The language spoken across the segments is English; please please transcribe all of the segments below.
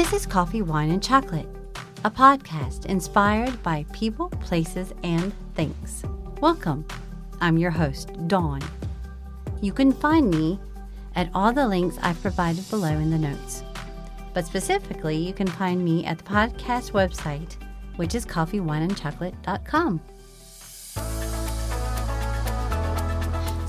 This is Coffee, Wine, and Chocolate, a podcast inspired by people, places, and things. Welcome. I'm your host, Dawn. You can find me at all the links I've provided below in the notes. But specifically, you can find me at the podcast website, which is coffeewineandchocolate.com.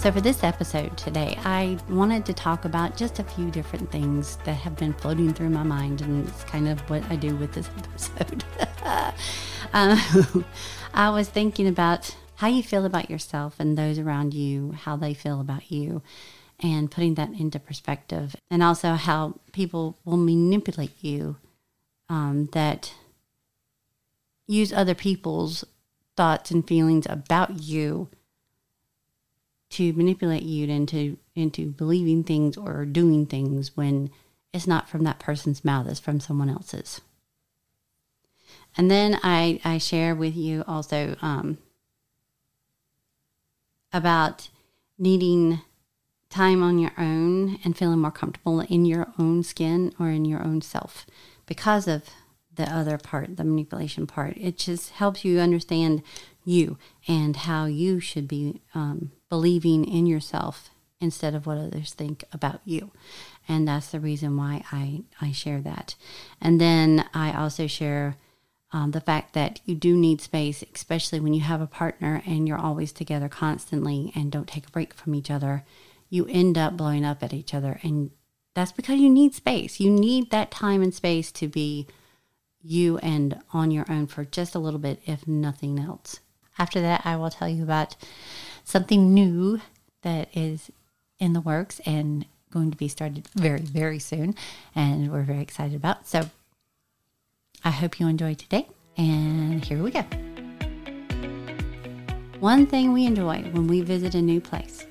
So, for this episode today, I wanted to talk about just a few different things that have been floating through my mind, and it's kind of what I do with this episode. um, I was thinking about how you feel about yourself and those around you, how they feel about you, and putting that into perspective, and also how people will manipulate you um, that use other people's thoughts and feelings about you to manipulate you into into believing things or doing things when it's not from that person's mouth, it's from someone else's. And then I, I share with you also um, about needing time on your own and feeling more comfortable in your own skin or in your own self because of the other part, the manipulation part. It just helps you understand you and how you should be um, believing in yourself instead of what others think about you. And that's the reason why I, I share that. And then I also share um, the fact that you do need space, especially when you have a partner and you're always together constantly and don't take a break from each other. You end up blowing up at each other. And that's because you need space. You need that time and space to be you and on your own for just a little bit, if nothing else. After that, I will tell you about something new that is in the works and going to be started very, very soon. And we're very excited about. So I hope you enjoy today. And here we go. One thing we enjoy when we visit a new place,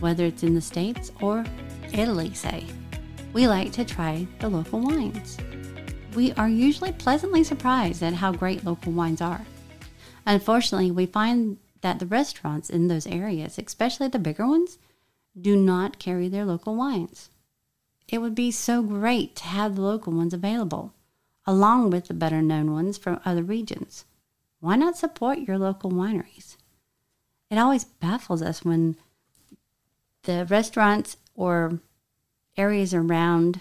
whether it's in the States or Italy, say, we like to try the local wines we are usually pleasantly surprised at how great local wines are. Unfortunately, we find that the restaurants in those areas, especially the bigger ones, do not carry their local wines. It would be so great to have the local ones available, along with the better known ones from other regions. Why not support your local wineries? It always baffles us when the restaurants or areas around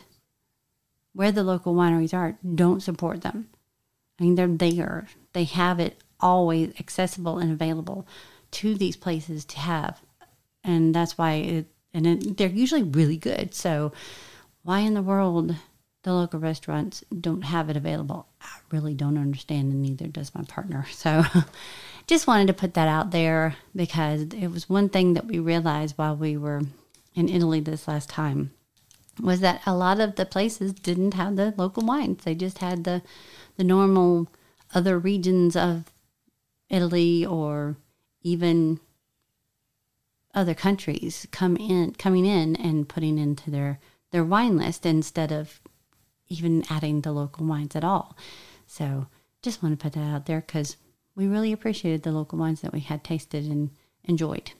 where the local wineries are don't support them. I mean, they're there. They have it always accessible and available to these places to have. And that's why it, and it, they're usually really good. So, why in the world the local restaurants don't have it available? I really don't understand, and neither does my partner. So, just wanted to put that out there because it was one thing that we realized while we were in Italy this last time was that a lot of the places didn't have the local wines. They just had the the normal other regions of Italy or even other countries come in coming in and putting into their their wine list instead of even adding the local wines at all. So just want to put that out there because we really appreciated the local wines that we had tasted and enjoyed.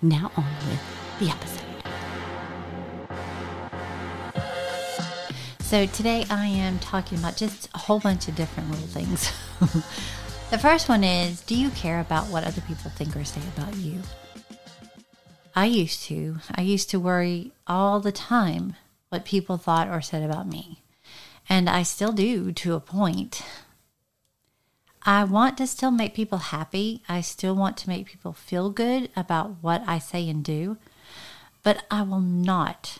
Now on with the episode. So today I am talking about just a whole bunch of different little things. the first one is Do you care about what other people think or say about you? I used to. I used to worry all the time what people thought or said about me. And I still do to a point. I want to still make people happy. I still want to make people feel good about what I say and do. But I will not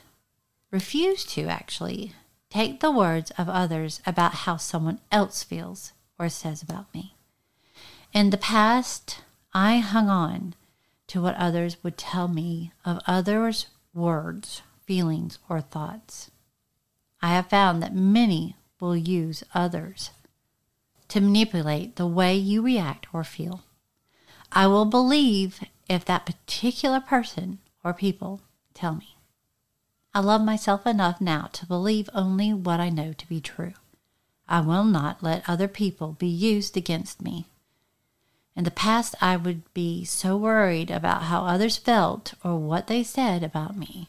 refuse to actually take the words of others about how someone else feels or says about me. In the past, I hung on to what others would tell me of others' words, feelings, or thoughts. I have found that many will use others to manipulate the way you react or feel. I will believe if that particular person or people tell me. I love myself enough now to believe only what I know to be true. I will not let other people be used against me. In the past, I would be so worried about how others felt or what they said about me.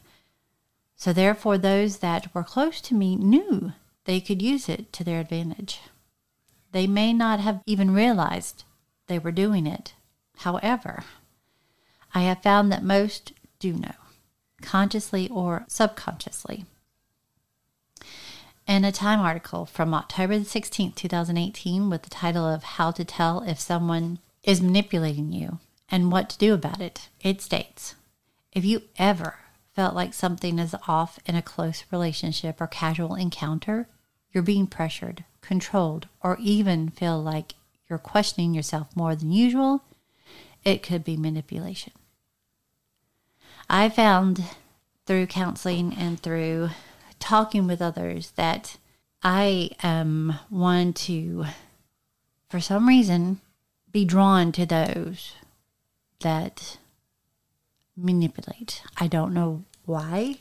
So, therefore, those that were close to me knew they could use it to their advantage. They may not have even realized they were doing it. However, I have found that most do know, consciously or subconsciously. In a Time article from October the 16th, 2018, with the title of How to Tell If Someone is Manipulating You and What to Do About It, it states If you ever felt like something is off in a close relationship or casual encounter, you're being pressured, controlled, or even feel like you're questioning yourself more than usual, it could be manipulation. I found through counseling and through talking with others that I am one to, for some reason, be drawn to those that manipulate. I don't know why.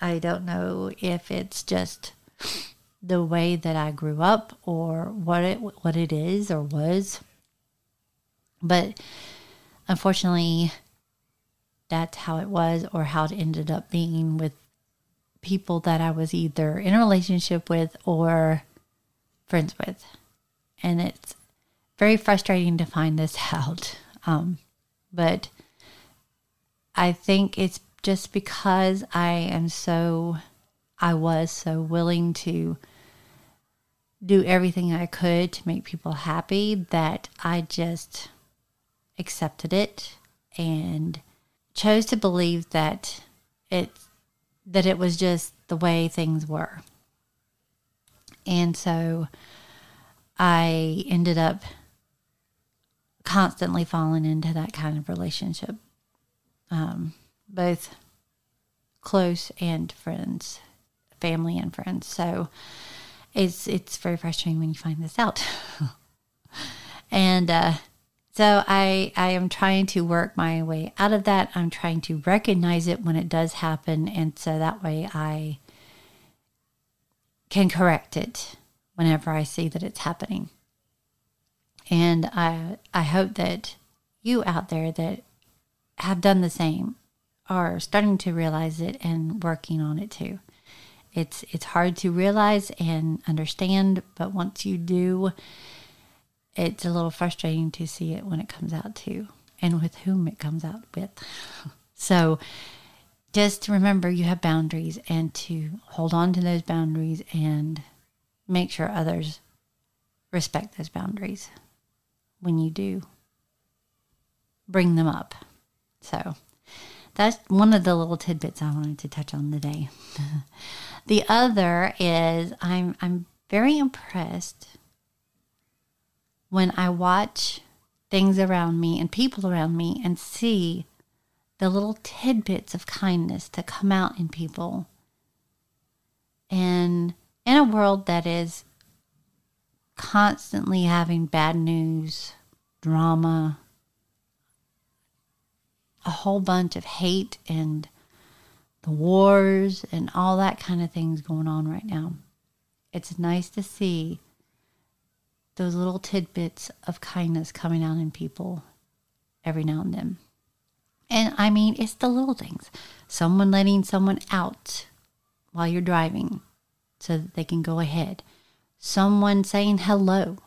I don't know if it's just the way that I grew up or what it what it is or was. But unfortunately that's how it was or how it ended up being with people that I was either in a relationship with or friends with. And it's very frustrating to find this out. Um, but I think it's just because I am so, I was so willing to do everything I could to make people happy that I just accepted it and chose to believe that it that it was just the way things were. And so I ended up constantly falling into that kind of relationship, um, both close and friends, family and friends. So it's it's very frustrating when you find this out. and uh, so I I am trying to work my way out of that. I'm trying to recognize it when it does happen, and so that way I can correct it whenever I see that it's happening. And I I hope that you out there that have done the same are starting to realize it and working on it too. It's it's hard to realize and understand, but once you do, it's a little frustrating to see it when it comes out too, and with whom it comes out with. so just to remember you have boundaries and to hold on to those boundaries and make sure others respect those boundaries when you do bring them up. So that's one of the little tidbits I wanted to touch on today. The other is I'm I'm very impressed when I watch things around me and people around me and see the little tidbits of kindness that come out in people. And in a world that is constantly having bad news, drama, a whole bunch of hate and the wars and all that kind of things going on right now. It's nice to see those little tidbits of kindness coming out in people every now and then. And I mean, it's the little things. Someone letting someone out while you're driving so that they can go ahead. Someone saying hello.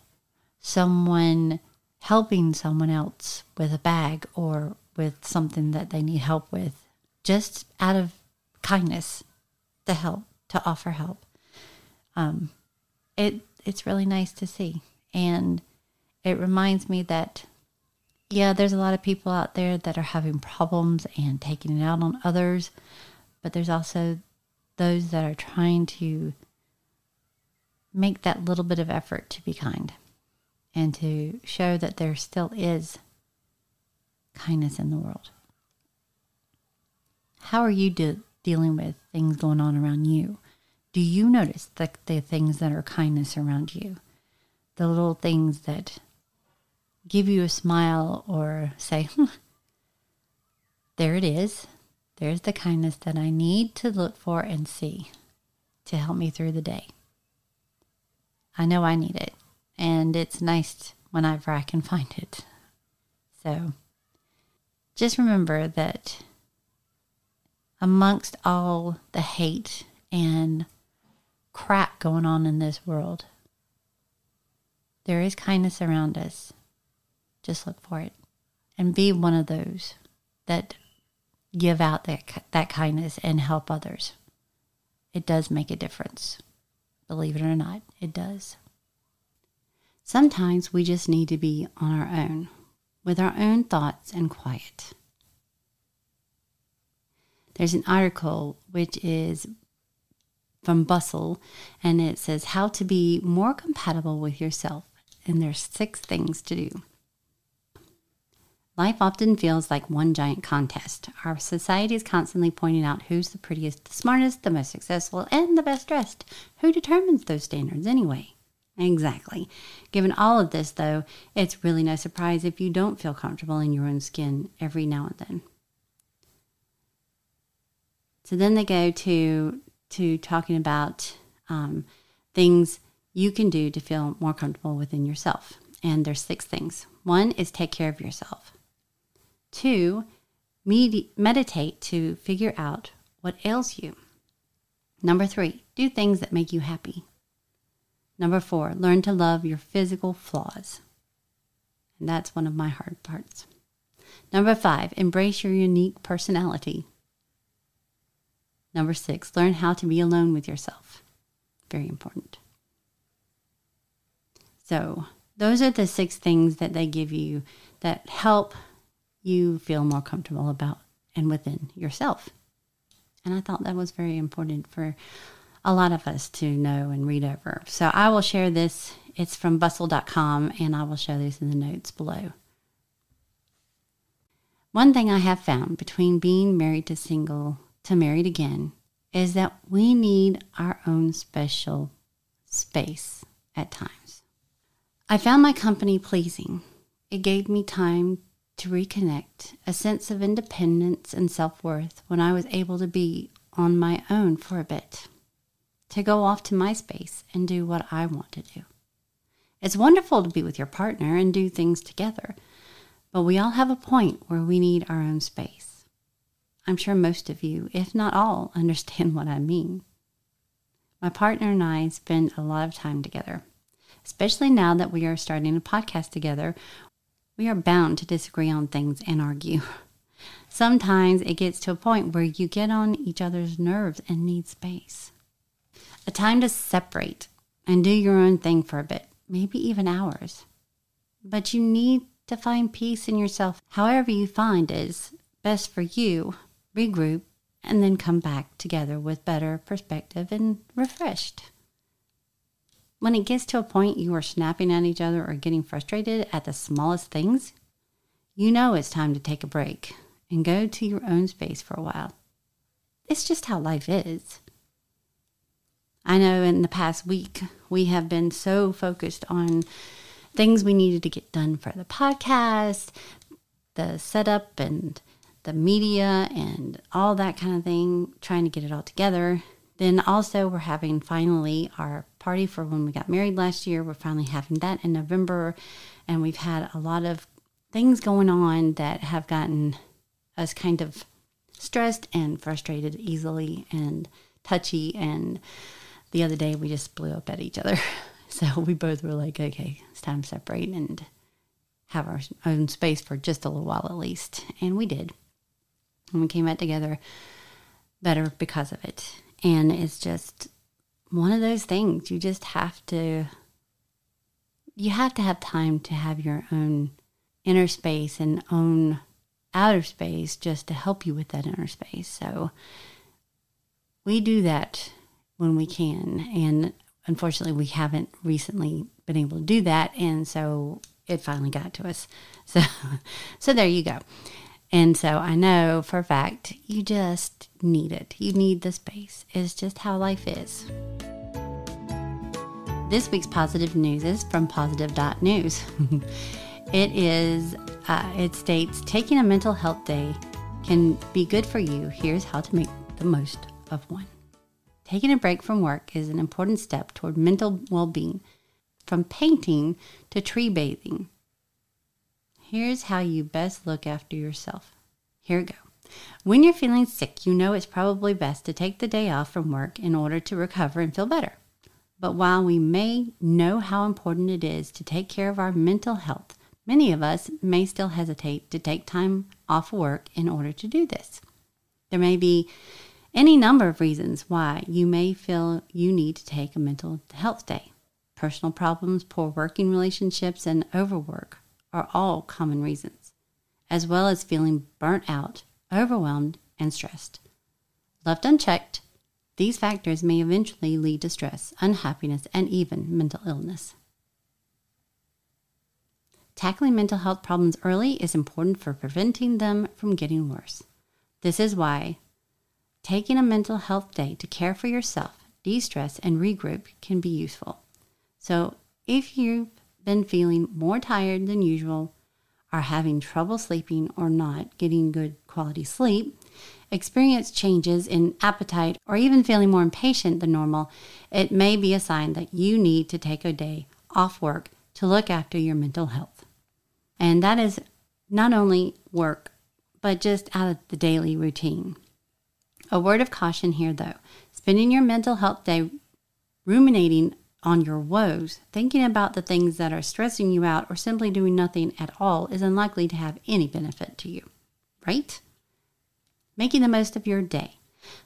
Someone helping someone else with a bag or with something that they need help with just out of kindness to help, to offer help. Um, it it's really nice to see, and it reminds me that yeah, there's a lot of people out there that are having problems and taking it out on others, but there's also those that are trying to make that little bit of effort to be kind and to show that there still is kindness in the world. How are you dealing with things going on around you, do you notice the, the things that are kindness around you? The little things that give you a smile or say, hmm, there it is. There's the kindness that I need to look for and see to help me through the day. I know I need it, and it's nice whenever I can find it. So just remember that amongst all the hate and crap going on in this world, there is kindness around us. Just look for it and be one of those that give out that, that kindness and help others. It does make a difference. Believe it or not, it does. Sometimes we just need to be on our own, with our own thoughts and quiet. There's an article which is from Bustle, and it says how to be more compatible with yourself. And there's six things to do. Life often feels like one giant contest. Our society is constantly pointing out who's the prettiest, the smartest, the most successful, and the best dressed. Who determines those standards anyway? Exactly. Given all of this, though, it's really no surprise if you don't feel comfortable in your own skin every now and then. So then they go to to talking about um, things you can do to feel more comfortable within yourself. And there's six things. One is take care of yourself. Two, med- meditate to figure out what ails you. Number three, do things that make you happy. Number four, learn to love your physical flaws. And that's one of my hard parts. Number five, embrace your unique personality. Number six, learn how to be alone with yourself. Very important. So, those are the six things that they give you that help you feel more comfortable about and within yourself. And I thought that was very important for a lot of us to know and read over. So I will share this. It's from bustle.com and I will show this in the notes below. One thing I have found between being married to single to married again is that we need our own special space at times. I found my company pleasing. It gave me time to reconnect, a sense of independence and self worth when I was able to be on my own for a bit, to go off to my space and do what I want to do. It's wonderful to be with your partner and do things together, but we all have a point where we need our own space. I'm sure most of you, if not all, understand what I mean. My partner and I spend a lot of time together, especially now that we are starting a podcast together we are bound to disagree on things and argue. Sometimes it gets to a point where you get on each other's nerves and need space. A time to separate and do your own thing for a bit, maybe even hours. But you need to find peace in yourself, however, you find is best for you. Regroup and then come back together with better perspective and refreshed. When it gets to a point you are snapping at each other or getting frustrated at the smallest things, you know it's time to take a break and go to your own space for a while. It's just how life is. I know in the past week we have been so focused on things we needed to get done for the podcast, the setup and the media and all that kind of thing, trying to get it all together. Then also we're having finally our party for when we got married last year. We're finally having that in November. And we've had a lot of things going on that have gotten us kind of stressed and frustrated easily and touchy. And the other day we just blew up at each other. So we both were like, okay, it's time to separate and have our own space for just a little while at least. And we did. And we came back together better because of it. And it's just one of those things you just have to you have to have time to have your own inner space and own outer space just to help you with that inner space. So we do that when we can. And unfortunately, we haven't recently been able to do that. And so it finally got to us. So, so there you go. And so I know for a fact you just need it. You need the space. It's just how life is. This week's positive news is from positive.news. it is, uh, it states, taking a mental health day can be good for you. Here's how to make the most of one. Taking a break from work is an important step toward mental well being, from painting to tree bathing Here's how you best look after yourself. Here we go. When you're feeling sick, you know it's probably best to take the day off from work in order to recover and feel better. But while we may know how important it is to take care of our mental health, many of us may still hesitate to take time off work in order to do this. There may be any number of reasons why you may feel you need to take a mental health day. Personal problems, poor working relationships, and overwork are all common reasons, as well as feeling burnt out overwhelmed, and stressed. Left unchecked, these factors may eventually lead to stress, unhappiness, and even mental illness. Tackling mental health problems early is important for preventing them from getting worse. This is why taking a mental health day to care for yourself, de stress, and regroup can be useful. So, if you've been feeling more tired than usual, are having trouble sleeping or not getting good quality sleep, experience changes in appetite, or even feeling more impatient than normal, it may be a sign that you need to take a day off work to look after your mental health. And that is not only work, but just out of the daily routine. A word of caution here, though spending your mental health day ruminating on your woes, thinking about the things that are stressing you out, or simply doing nothing at all is unlikely to have any benefit to you, right? Making the most of your day.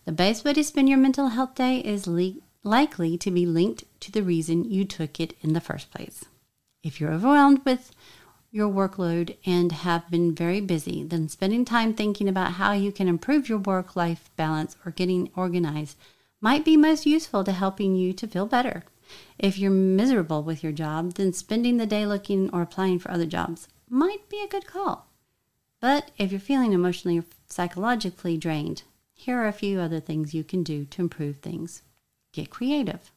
The best way to spend your mental health day is le- likely to be linked to the reason you took it in the first place. If you're overwhelmed with your workload and have been very busy, then spending time thinking about how you can improve your work life balance or getting organized might be most useful to helping you to feel better. If you're miserable with your job, then spending the day looking or applying for other jobs might be a good call. But if you're feeling emotionally or psychologically drained, here are a few other things you can do to improve things. Get creative.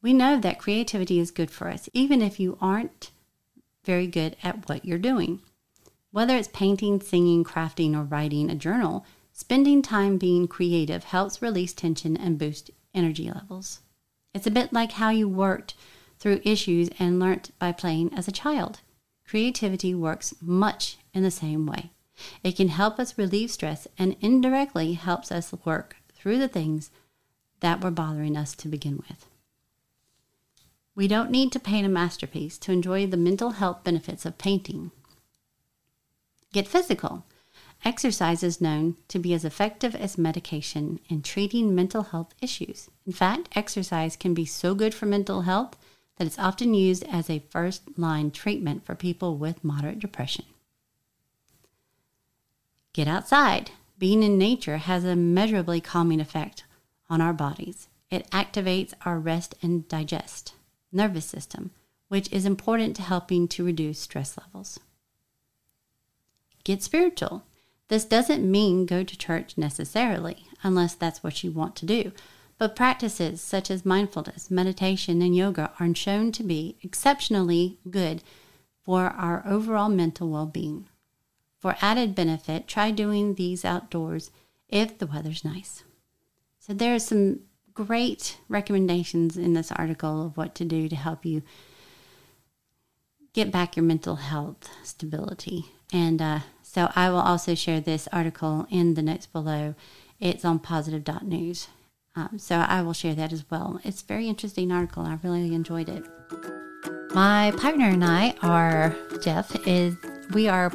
We know that creativity is good for us, even if you aren't very good at what you're doing. Whether it's painting, singing, crafting, or writing a journal, spending time being creative helps release tension and boost energy levels. It's a bit like how you worked through issues and learnt by playing as a child. Creativity works much in the same way. It can help us relieve stress and indirectly helps us work through the things that were bothering us to begin with. We don't need to paint a masterpiece to enjoy the mental health benefits of painting. Get physical. Exercise is known to be as effective as medication in treating mental health issues. In fact, exercise can be so good for mental health that it's often used as a first line treatment for people with moderate depression. Get outside. Being in nature has a measurably calming effect on our bodies. It activates our rest and digest nervous system, which is important to helping to reduce stress levels. Get spiritual. This doesn't mean go to church necessarily, unless that's what you want to do. But practices such as mindfulness, meditation, and yoga are shown to be exceptionally good for our overall mental well being. For added benefit, try doing these outdoors if the weather's nice. So, there are some great recommendations in this article of what to do to help you get back your mental health stability. And uh, so I will also share this article in the notes below. It's on positive.news. Um, so I will share that as well. It's a very interesting article. I really enjoyed it. My partner and I are, Jeff, is we are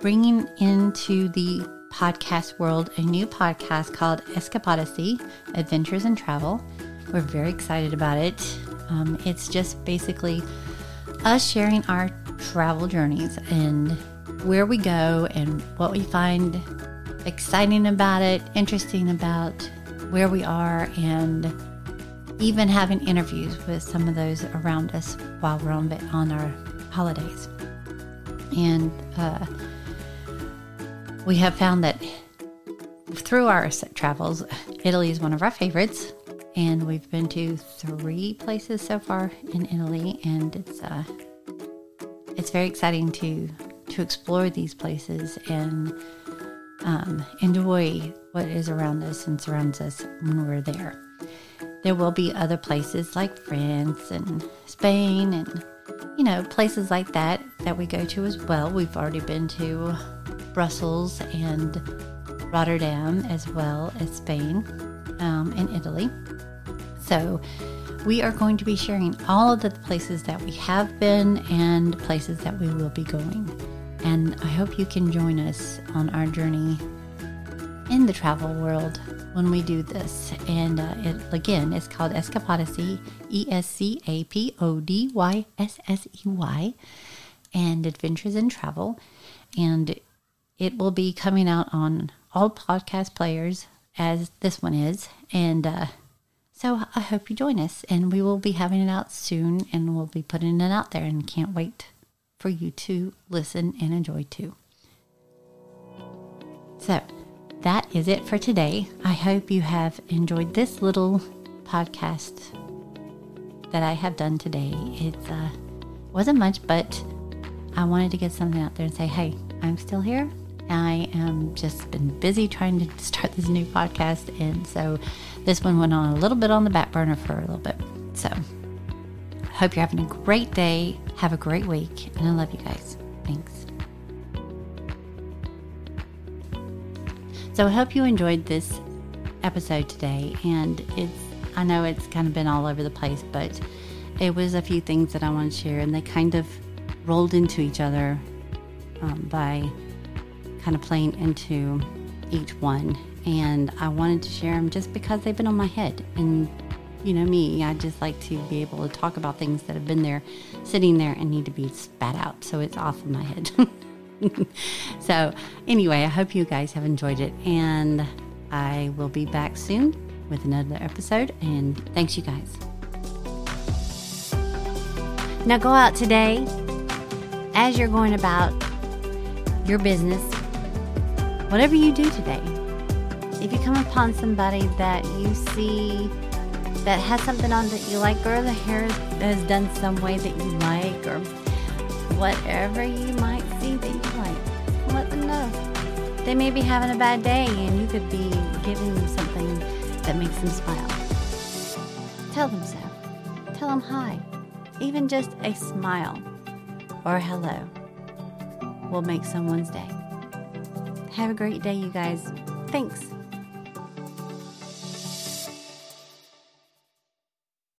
bringing into the podcast world a new podcast called Escapodyssey Adventures in Travel. We're very excited about it. Um, it's just basically us sharing our travel journeys and where we go and what we find exciting about it, interesting about where we are, and even having interviews with some of those around us while we're on, on our holidays. And uh, we have found that through our travels, Italy is one of our favorites. And we've been to three places so far in Italy, and it's uh, it's very exciting to to explore these places and um, enjoy what is around us and surrounds us when we're there. There will be other places like France and Spain and, you know, places like that that we go to as well. We've already been to Brussels and Rotterdam, as well as Spain um, and Italy. So, we are going to be sharing all of the places that we have been and places that we will be going. And I hope you can join us on our journey in the travel world when we do this. And uh, it, again, it's called Escapodyssey, E S C A P O D Y S S E Y, and Adventures in Travel. And it will be coming out on all podcast players as this one is. And uh, so I hope you join us, and we will be having it out soon, and we'll be putting it out there, and can't wait for you to listen and enjoy too. So, that is it for today. I hope you have enjoyed this little podcast that I have done today. It uh, wasn't much, but I wanted to get something out there and say, hey, I'm still here. I am just been busy trying to start this new podcast, and so this one went on a little bit on the back burner for a little bit. So, hope you're having a great day. Have a great week, and I love you guys. Thanks. So I hope you enjoyed this episode today. And it's, I know it's kind of been all over the place, but it was a few things that I want to share, and they kind of rolled into each other um, by kind of playing into each one. And I wanted to share them just because they've been on my head. And you know me, I just like to be able to talk about things that have been there, sitting there, and need to be spat out. So it's off of my head. so, anyway, I hope you guys have enjoyed it, and I will be back soon with another episode. And thanks, you guys. Now, go out today as you're going about your business, whatever you do today. If you come upon somebody that you see that has something on that you like, or the hair has done some way that you like, or whatever you might see that you like. Let them know. They may be having a bad day and you could be giving them something that makes them smile. Tell them so. Tell them hi. Even just a smile or hello will make someone's day. Have a great day, you guys. Thanks.